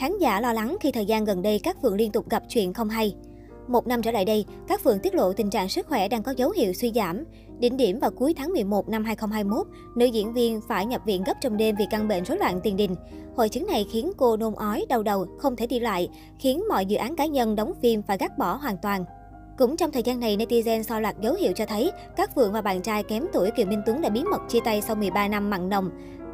Khán giả lo lắng khi thời gian gần đây các Phượng liên tục gặp chuyện không hay. Một năm trở lại đây, các Phượng tiết lộ tình trạng sức khỏe đang có dấu hiệu suy giảm. Đỉnh điểm vào cuối tháng 11 năm 2021, nữ diễn viên phải nhập viện gấp trong đêm vì căn bệnh rối loạn tiền đình. Hội chứng này khiến cô nôn ói, đau đầu, không thể đi lại, khiến mọi dự án cá nhân đóng phim phải gác bỏ hoàn toàn. Cũng trong thời gian này, netizen so loạt dấu hiệu cho thấy các Phượng và bạn trai kém tuổi Kiều Minh Tuấn đã bí mật chia tay sau 13 năm mặn nồng.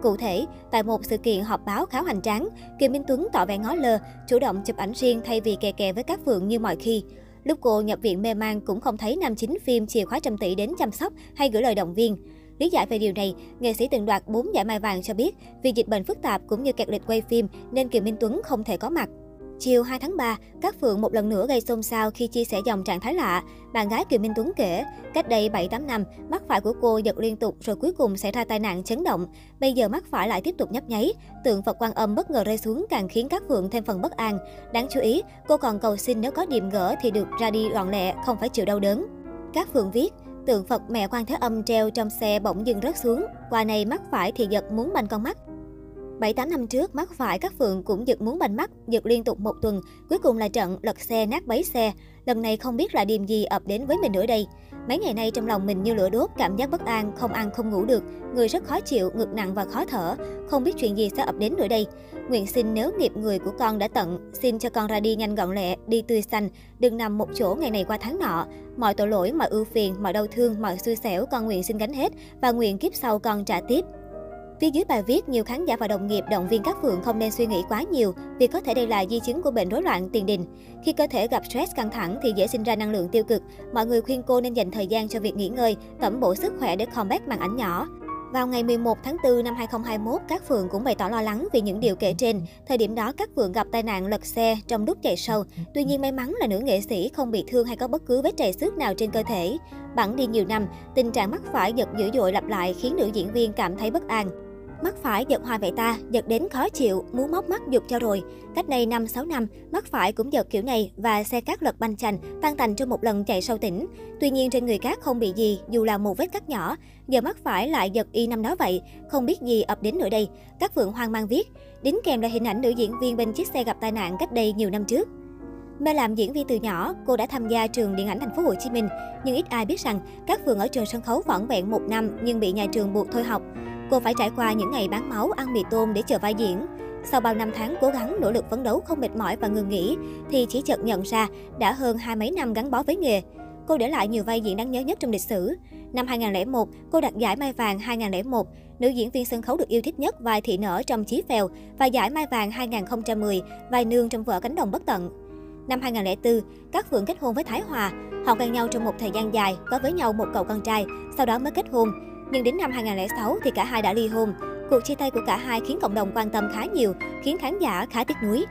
Cụ thể, tại một sự kiện họp báo khá hoành tráng, Kiều Minh Tuấn tỏ vẻ ngó lơ, chủ động chụp ảnh riêng thay vì kè kè với các Phượng như mọi khi. Lúc cô nhập viện mê man cũng không thấy nam chính phim chìa khóa trăm tỷ đến chăm sóc hay gửi lời động viên. Lý giải về điều này, nghệ sĩ từng đoạt 4 giải mai vàng cho biết vì dịch bệnh phức tạp cũng như kẹt lịch quay phim nên Kiều Minh Tuấn không thể có mặt. Chiều 2 tháng 3, các Phượng một lần nữa gây xôn xao khi chia sẻ dòng trạng thái lạ. Bạn gái Kiều Minh Tuấn kể, cách đây 7-8 năm, mắt phải của cô giật liên tục rồi cuối cùng xảy ra tai nạn chấn động. Bây giờ mắt phải lại tiếp tục nhấp nháy. Tượng Phật quan âm bất ngờ rơi xuống càng khiến các Phượng thêm phần bất an. Đáng chú ý, cô còn cầu xin nếu có điểm gỡ thì được ra đi gọn lẹ, không phải chịu đau đớn. Các Phượng viết, tượng Phật mẹ quan thế âm treo trong xe bỗng dừng rớt xuống. Qua này mắt phải thì giật muốn banh con mắt. 7-8 năm trước, mắt phải các Phượng cũng giật muốn bành mắt, giật liên tục một tuần. Cuối cùng là trận lật xe nát bấy xe. Lần này không biết là điềm gì ập đến với mình nữa đây. Mấy ngày nay trong lòng mình như lửa đốt, cảm giác bất an, không ăn không ngủ được. Người rất khó chịu, ngực nặng và khó thở. Không biết chuyện gì sẽ ập đến nữa đây. Nguyện xin nếu nghiệp người của con đã tận, xin cho con ra đi nhanh gọn lẹ, đi tươi xanh, đừng nằm một chỗ ngày này qua tháng nọ. Mọi tội lỗi, mọi ưu phiền, mọi đau thương, mọi xui xẻo con nguyện xin gánh hết và nguyện kiếp sau con trả tiếp. Phía dưới bài viết, nhiều khán giả và đồng nghiệp động viên các Phượng không nên suy nghĩ quá nhiều vì có thể đây là di chứng của bệnh rối loạn tiền đình. Khi cơ thể gặp stress căng thẳng thì dễ sinh ra năng lượng tiêu cực. Mọi người khuyên cô nên dành thời gian cho việc nghỉ ngơi, tẩm bổ sức khỏe để combat màn ảnh nhỏ. Vào ngày 11 tháng 4 năm 2021, các Phượng cũng bày tỏ lo lắng vì những điều kể trên. Thời điểm đó, các Phượng gặp tai nạn lật xe trong lúc chạy sâu. Tuy nhiên may mắn là nữ nghệ sĩ không bị thương hay có bất cứ vết trầy xước nào trên cơ thể. Bẵng đi nhiều năm, tình trạng mắc phải giật dữ dội lặp lại khiến nữ diễn viên cảm thấy bất an. Mắt phải giật hoài vậy ta, giật đến khó chịu, muốn móc mắt giục cho rồi. Cách đây 5-6 năm, mắt phải cũng giật kiểu này và xe cát lật banh chành, tan tành trong một lần chạy sâu tỉnh. Tuy nhiên trên người cát không bị gì, dù là một vết cắt nhỏ. Giờ mắt phải lại giật y năm đó vậy, không biết gì ập đến nữa đây. Các Phượng hoang mang viết, đính kèm là hình ảnh nữ diễn viên bên chiếc xe gặp tai nạn cách đây nhiều năm trước. Mê làm diễn viên từ nhỏ, cô đã tham gia trường điện ảnh thành phố Hồ Chí Minh, nhưng ít ai biết rằng các Phượng ở trường sân khấu vỏn vẹn một năm nhưng bị nhà trường buộc thôi học. Cô phải trải qua những ngày bán máu, ăn mì tôm để chờ vai diễn. Sau bao năm tháng cố gắng, nỗ lực phấn đấu không mệt mỏi và ngừng nghỉ, thì chỉ chợt nhận ra đã hơn hai mấy năm gắn bó với nghề. Cô để lại nhiều vai diễn đáng nhớ nhất trong lịch sử. Năm 2001, cô đạt giải Mai Vàng 2001, nữ diễn viên sân khấu được yêu thích nhất vai thị nở trong Chí Phèo và giải Mai Vàng 2010, vai nương trong vợ Cánh đồng bất tận. Năm 2004, các Phượng kết hôn với Thái Hòa. Họ quen nhau trong một thời gian dài, có với nhau một cậu con trai, sau đó mới kết hôn. Nhưng đến năm 2006 thì cả hai đã ly hôn. Cuộc chia tay của cả hai khiến cộng đồng quan tâm khá nhiều, khiến khán giả khá tiếc nuối.